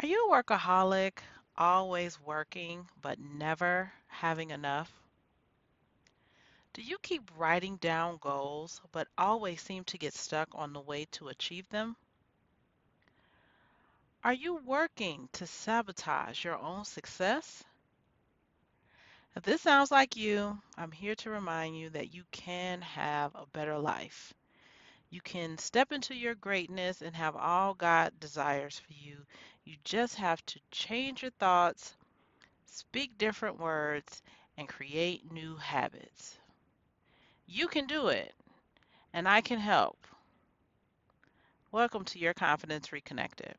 Are you a workaholic, always working, but never having enough? Do you keep writing down goals, but always seem to get stuck on the way to achieve them? Are you working to sabotage your own success? If this sounds like you, I'm here to remind you that you can have a better life. You can step into your greatness and have all God desires for you. You just have to change your thoughts, speak different words, and create new habits. You can do it, and I can help. Welcome to Your Confidence Reconnected.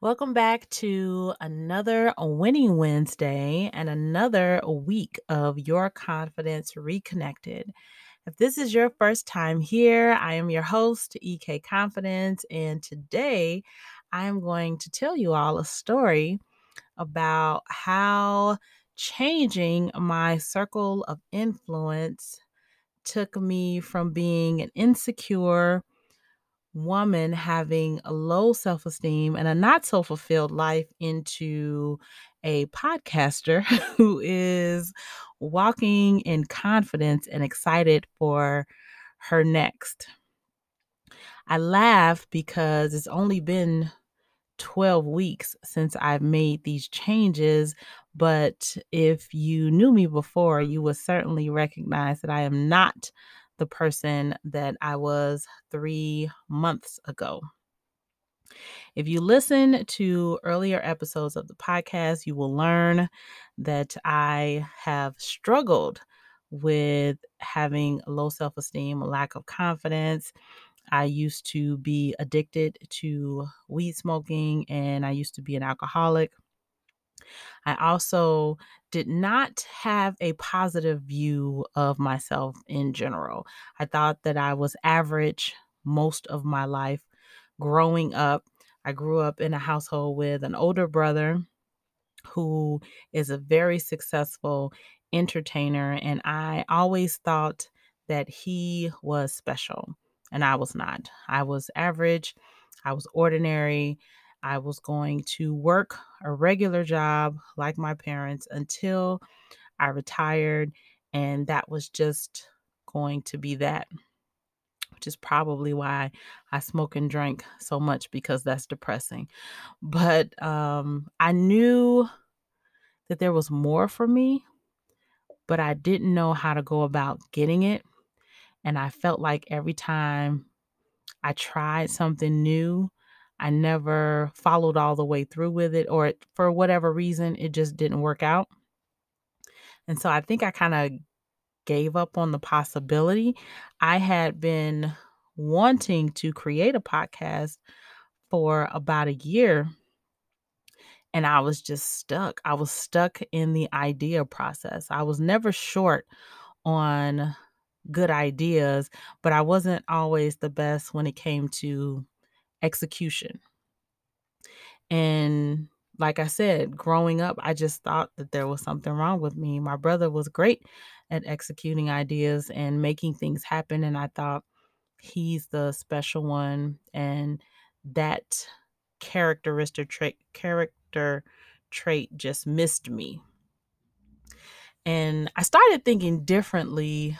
Welcome back to another Winning Wednesday and another week of Your Confidence Reconnected. If this is your first time here, I am your host, EK Confidence, and today I am going to tell you all a story about how changing my circle of influence took me from being an insecure woman having a low self esteem and a not so fulfilled life into a podcaster who is walking in confidence and excited for her next. I laugh because it's only been 12 weeks since I've made these changes. But if you knew me before, you would certainly recognize that I am not the person that I was three months ago. If you listen to earlier episodes of the podcast, you will learn that I have struggled with having low self esteem, lack of confidence. I used to be addicted to weed smoking and I used to be an alcoholic. I also did not have a positive view of myself in general. I thought that I was average most of my life growing up. I grew up in a household with an older brother who is a very successful entertainer, and I always thought that he was special, and I was not. I was average, I was ordinary. I was going to work a regular job like my parents until I retired, and that was just going to be that. Which is probably why I smoke and drink so much because that's depressing. But um, I knew that there was more for me, but I didn't know how to go about getting it. And I felt like every time I tried something new, I never followed all the way through with it, or for whatever reason, it just didn't work out. And so I think I kind of gave up on the possibility. I had been wanting to create a podcast for about a year and I was just stuck. I was stuck in the idea process. I was never short on good ideas, but I wasn't always the best when it came to execution. And like I said, growing up, I just thought that there was something wrong with me. My brother was great at executing ideas and making things happen. And I thought he's the special one. And that characteristic trait, character trait just missed me. And I started thinking differently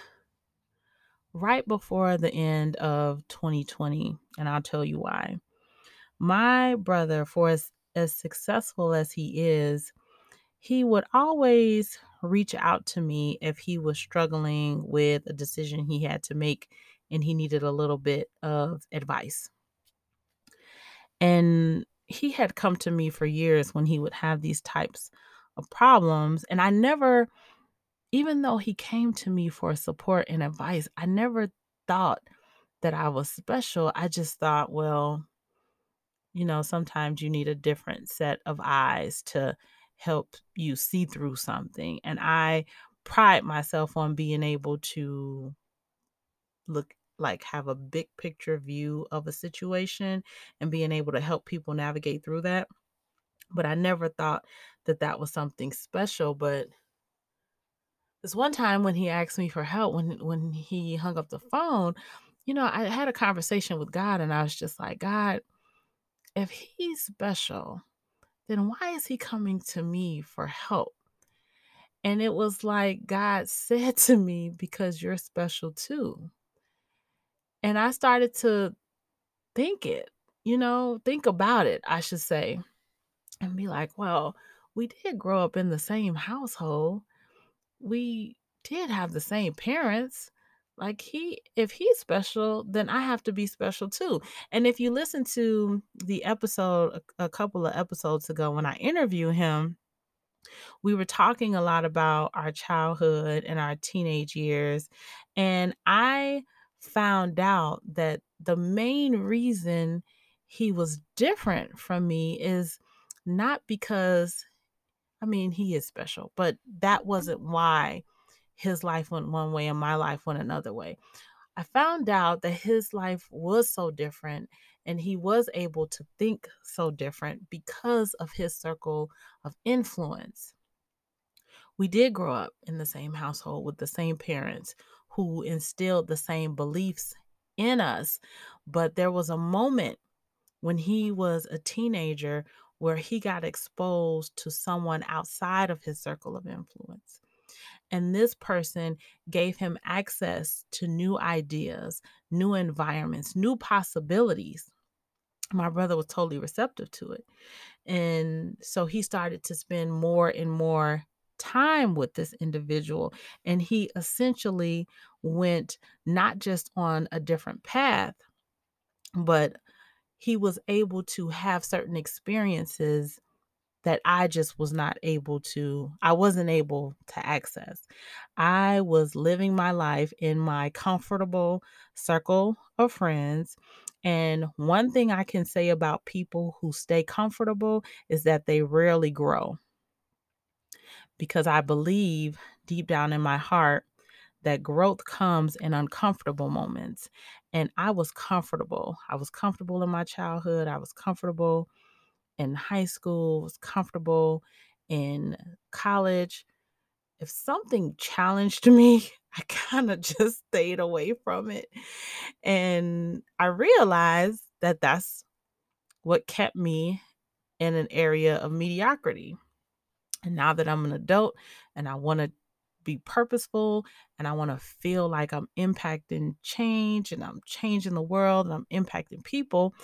right before the end of 2020. And I'll tell you why. My brother, for as, as successful as he is, he would always reach out to me if he was struggling with a decision he had to make and he needed a little bit of advice. And he had come to me for years when he would have these types of problems. And I never, even though he came to me for support and advice, I never thought that I was special. I just thought, well, you know, sometimes you need a different set of eyes to help you see through something. And I pride myself on being able to look like have a big picture view of a situation and being able to help people navigate through that. But I never thought that that was something special. But this one time when he asked me for help, when when he hung up the phone, you know, I had a conversation with God, and I was just like, God, if he's special, then why is he coming to me for help? And it was like God said to me, because you're special too. And I started to think it, you know, think about it, I should say, and be like, well, we did grow up in the same household. We did have the same parents. Like he if he's special, then I have to be special too. And if you listen to the episode a, couple of episodes ago when I interview him, we were talking a lot about our childhood and our teenage years. And I found out that the main reason he was different from me is not because, I mean, he is special, but that mm-hmm. wasn't why his life went one way and my life went another way. I found out that his life was so different and he was able to think so different because of his circle of influence we did grow up in the same household with the same parents who instilled the same beliefs in us. But there was a moment when he was a teenager where he got exposed to someone outside of his circle of influence. And this person gave him access to new ideas, new environments, new possibilities. My brother was totally receptive to it. And so he started to spend more and more time with this individual. And he essentially went not just on a different path, but he was able to have certain experiences that I just was not able to, I wasn't able to access. I was living my life in my comfortable circle of friends. And one thing I can say about people who stay comfortable is that they rarely grow because I believe deep down in my heart that growth comes in uncomfortable moments. And I was comfortable. I was comfortable in my childhood. I was comfortable in high school, was comfortable in college. If something challenged me, I kind of just stayed away from it. And I realized that that's what kept me in an area of mediocrity. And now that I'm an adult and I want to be purposeful and I want to feel like I'm impacting change and I'm changing the world and I'm impacting people,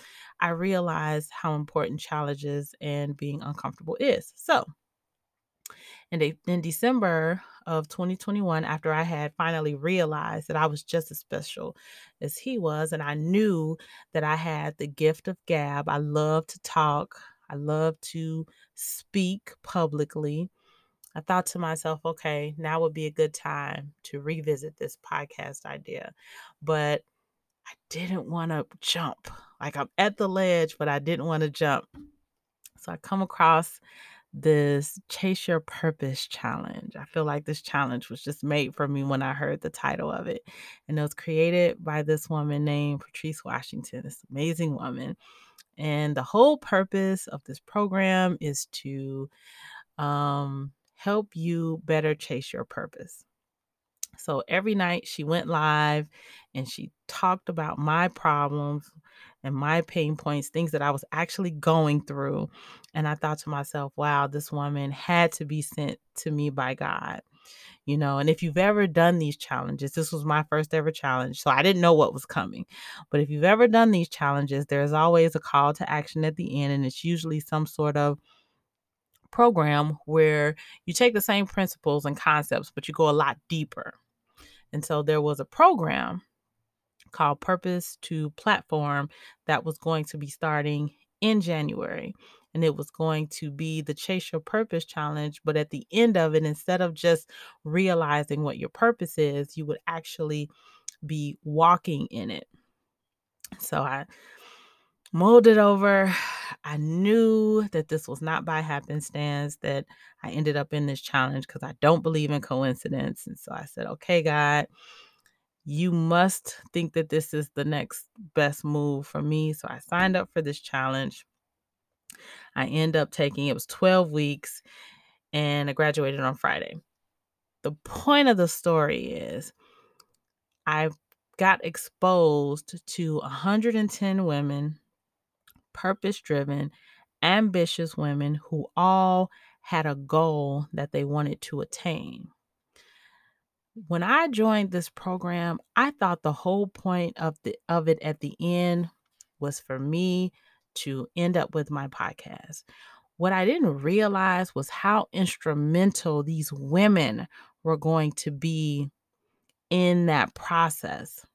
I realize how important challenges and being uncomfortable is. So, in, in December of 2021, after I had finally realized that I was just as special as he was, and I knew that I had the gift of gab, I love to talk, I love to speak publicly. I thought to myself, okay, now would be a good time to revisit this podcast idea. But I didn't want to jump. Like I'm at the ledge, but I didn't want to jump. So I come across this Chase Your Purpose challenge. I feel like this challenge was just made for me when I heard the title of it. And it was created by this woman named Patrice Washington, this amazing woman. And the whole purpose of this program is to um, help you better chase your purpose. So every night she went live and she talked about my problems and my pain points, things that I was actually going through. And I thought to myself, wow, this woman had to be sent to me by God you know and if you've ever done these challenges this was my first ever challenge so i didn't know what was coming but if you've ever done these challenges there's always a call to action at the end and it's usually some sort of program where you take the same principles and concepts but you go a lot deeper and so there was a program called purpose to platform that was going to be starting in january and it was going to be the Chase Your Purpose challenge. But at the end of it, instead of just realizing what your purpose is, you would actually be walking in it. So I mulled it over. I knew that this was not by happenstance that I ended up in this challenge because I don't believe in coincidence. And so I said, okay, God, you must think that this is the next best move for me. So I signed up for this challenge. I end up taking it was 12 weeks and I graduated on Friday. The point of the story is I got exposed to 110 women purpose driven, ambitious women who all had a goal that they wanted to attain. When I joined this program, I thought the whole point of the of it at the end was for me to end up with my podcast. What I didn't realize was how instrumental these women were going to be in that process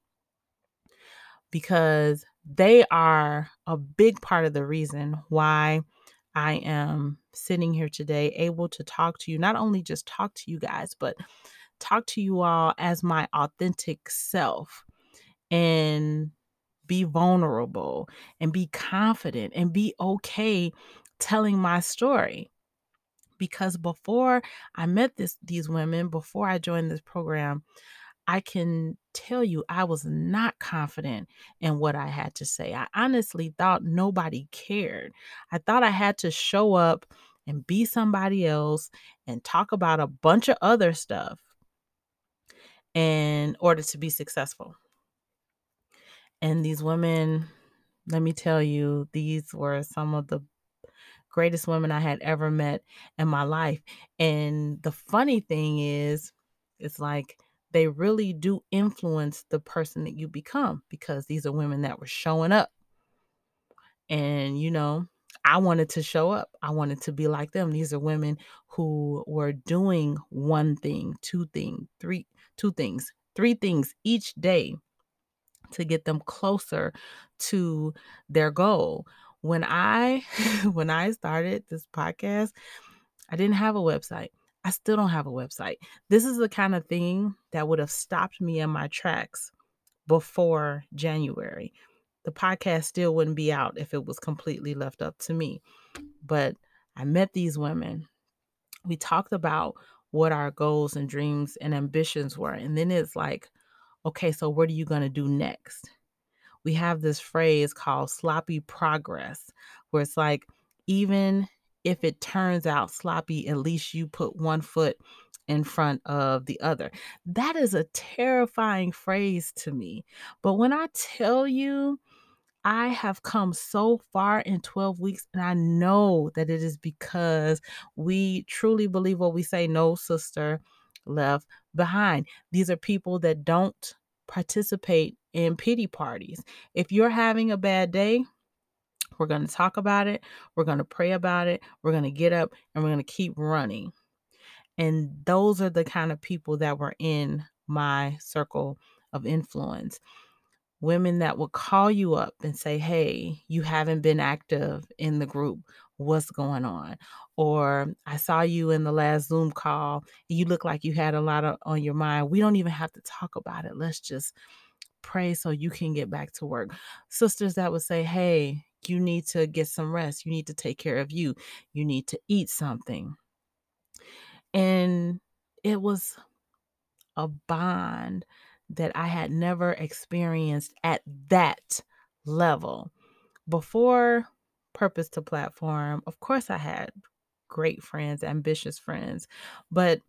because they are a big part of the reason why I am sitting here today, able to talk to you, not only just talk to you guys, but talk to you all as my authentic self and be vulnerable and be confident and be okay telling my story. Because before I met this these women, before I joined this program, I can tell you I was not confident in what I had to say. I honestly thought nobody cared. I thought I had to show up and be somebody else and talk about a bunch of other stuff in order to be successful. And these women, let me tell you, these were some of the greatest women I had ever met in my life. And the funny thing is, it's like they really do influence the person that you become because these are women that were showing up. And, you know, I wanted to show up. I wanted to be like them. These are women who were doing one thing, two things, three, two things, three things each day to get them closer to their goal. When I when I started this podcast, I didn't have a website. I still don't have a website. This is the kind of thing that would have stopped me in my tracks before January. The podcast still wouldn't be out if it was completely left up to me. But I met these women. We talked about what our goals and dreams and ambitions were. And then it's like, okay, so what are you going to do next? We have this phrase called sloppy progress, where it's like, even if it turns out sloppy, at least you put one foot in front of the other. That is a terrifying phrase to me. But when I tell you, I have come so far in 12 weeks, and I know that it is because we truly believe what we say no sister left behind. These are people that don't participate in pity parties. If you're having a bad day, we're going to talk about it. We're going to pray about it. We're going to get up and we're going to keep running. And those are the kind of people that were in my circle of influence. Women that will call you up and say, Hey, you haven't been active in the group. What's going on? Or I saw you in the last Zoom call. You look like you had a lot of, on your mind. We don't even have to talk about it. Let's just pray so you can get back to work. Sisters that would say, Hey, you need to get some rest. You need to take care of you. You need to eat something. And it was a bond that I had never experienced at that level. Before Purpose to Platform, of course, I had great friends, ambitious friends, but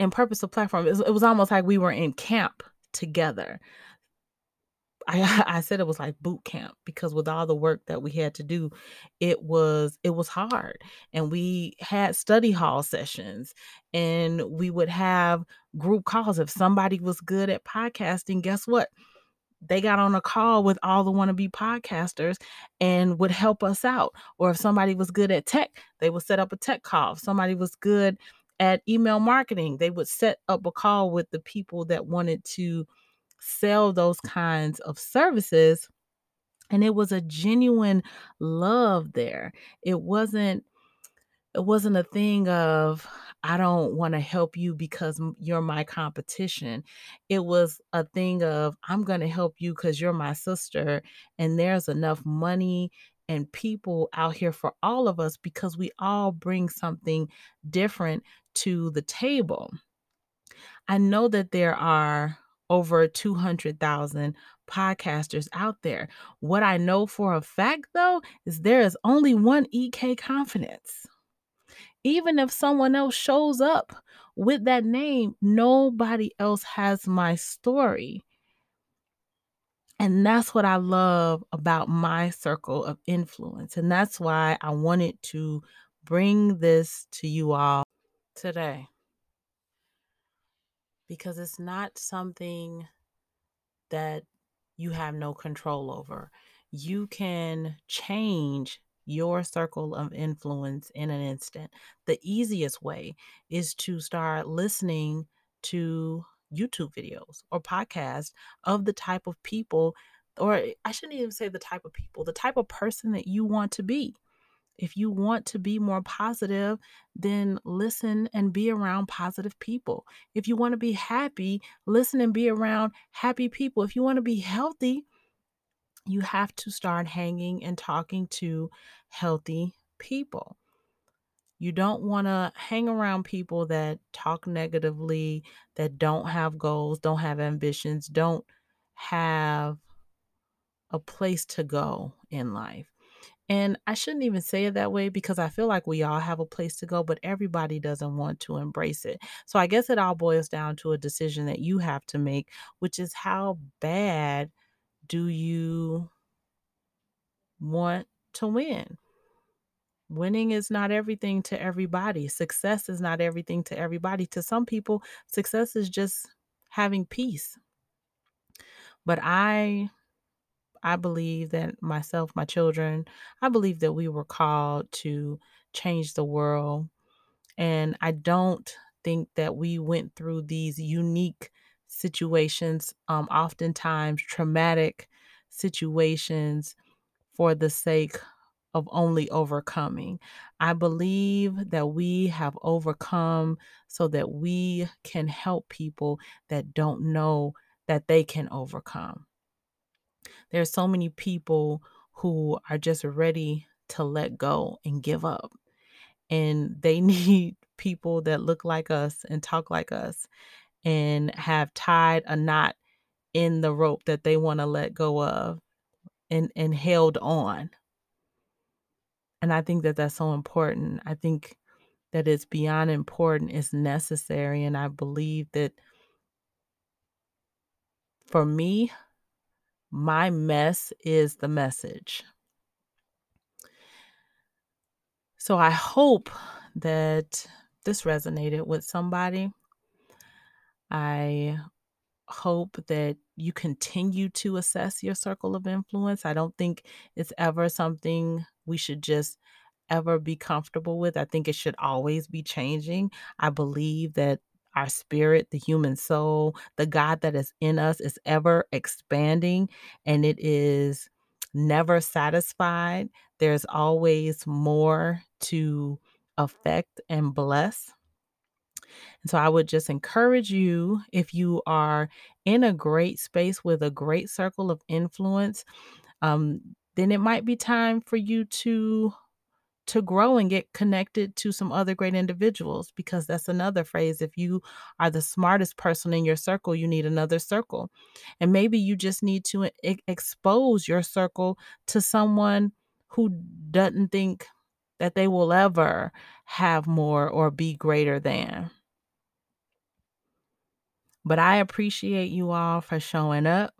in Purpose to Platform, it was, almost like we were in camp together. I, I said it was like boot camp because with all the work that we had to do, it was it was hard. And we had study hall sessions and we would have group calls. If somebody was good at podcasting, guess what? They got on a call with all the wannabe podcasters and would help us out. Or if somebody was good at tech, they would set up a tech call. If somebody was good at email marketing, they would set up a call with the people that wanted to sell those kinds of services. And it was a genuine love there. It wasn't it wasn't a thing of I don't want to help you because you're my competition. It was a thing of I'm going to help you cuz you're my sister and there's enough money and people out here for all of us because we all bring something different to the table. I know that there are over 200,000 podcasters out there. What I know for a fact, though, is there is only one EK Confidence. Even if someone else shows up with that name, nobody else has my story. And that's what I love about my circle of influence. And that's why I wanted to bring this to you all today. Because it's not something that you have no control over. You can change your circle of influence in an instant. The easiest way is to start listening to YouTube videos or podcasts of the type of people, or I shouldn't even say the type of people, the type of person that you want to be. If you want to be more positive, then listen and be around positive people. If you want to be happy, listen and be around happy people. If you want to be healthy, you have to start hanging and talking to healthy people. You don't want to hang around people that talk negatively, that don't have goals, don't have ambitions, don't have a place to go in life. And I shouldn't even say it that way because I feel like we all have a place to go, but everybody doesn't want to embrace it. So I guess it all boils down to a decision that you have to make, which is how bad do you want to win? Winning is not everything to everybody. Success is not everything to everybody. To some people, success is just having peace. But I I believe that myself, my children, I believe that we were called to change the world. And I don't think that we went through these unique situations, um, oftentimes traumatic situations, for the sake of only overcoming. I believe that we have overcome so that we can help people that don't know that they can overcome. There's so many people who are just ready to let go and give up. And they need people that look like us and talk like us and have tied a knot in the rope that they want to let go of and and held on. And I think that that's so important. I think that it's beyond important, it's necessary and I believe that for me my mess is the message. So I hope that this resonated with somebody. I hope that you continue to assess your circle of influence. I don't think it's ever something we should just ever be comfortable with. I think it should always be changing. I believe that our spirit, the human soul, the God that is in us is ever expanding and it is never satisfied. There's always more to affect and bless. And so I would just encourage you if you are in a great space with a great circle of influence, um, then it might be time for you to to grow and get connected to some other great individuals because that's another phrase if you are the smartest person in your circle you need another circle and maybe you just need to expose your circle to someone who doesn't think that they will ever have more or be greater than but I appreciate you all for showing up.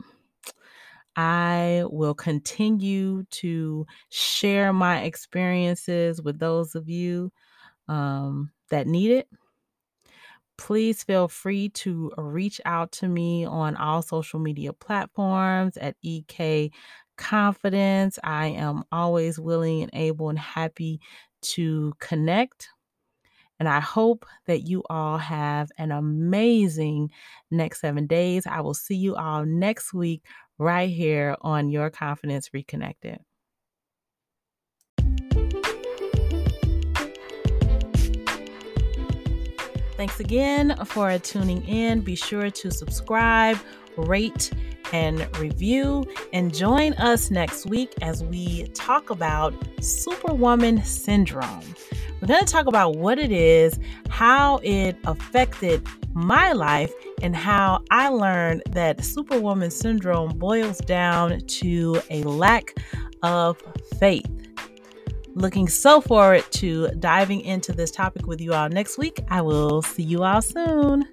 I will continue to share my experiences with those of you um, that need it. Please feel free to reach out to me on all social media platforms at EK Confidence. I am always willing and able and happy to connect. And I hope that you all have an amazing next seven days. I will see you all next week right here on Your Confidence Reconnected. Thanks again for tuning in. Be sure to subscribe, rate, and review. And join us next week as we talk about Superwoman Syndrome. We're going to talk about what it is, how it affected my life, and how I learned that Superwoman Syndrome boils down to a lack of faith. Looking so forward to diving into this topic with you all next week. I will see you all soon.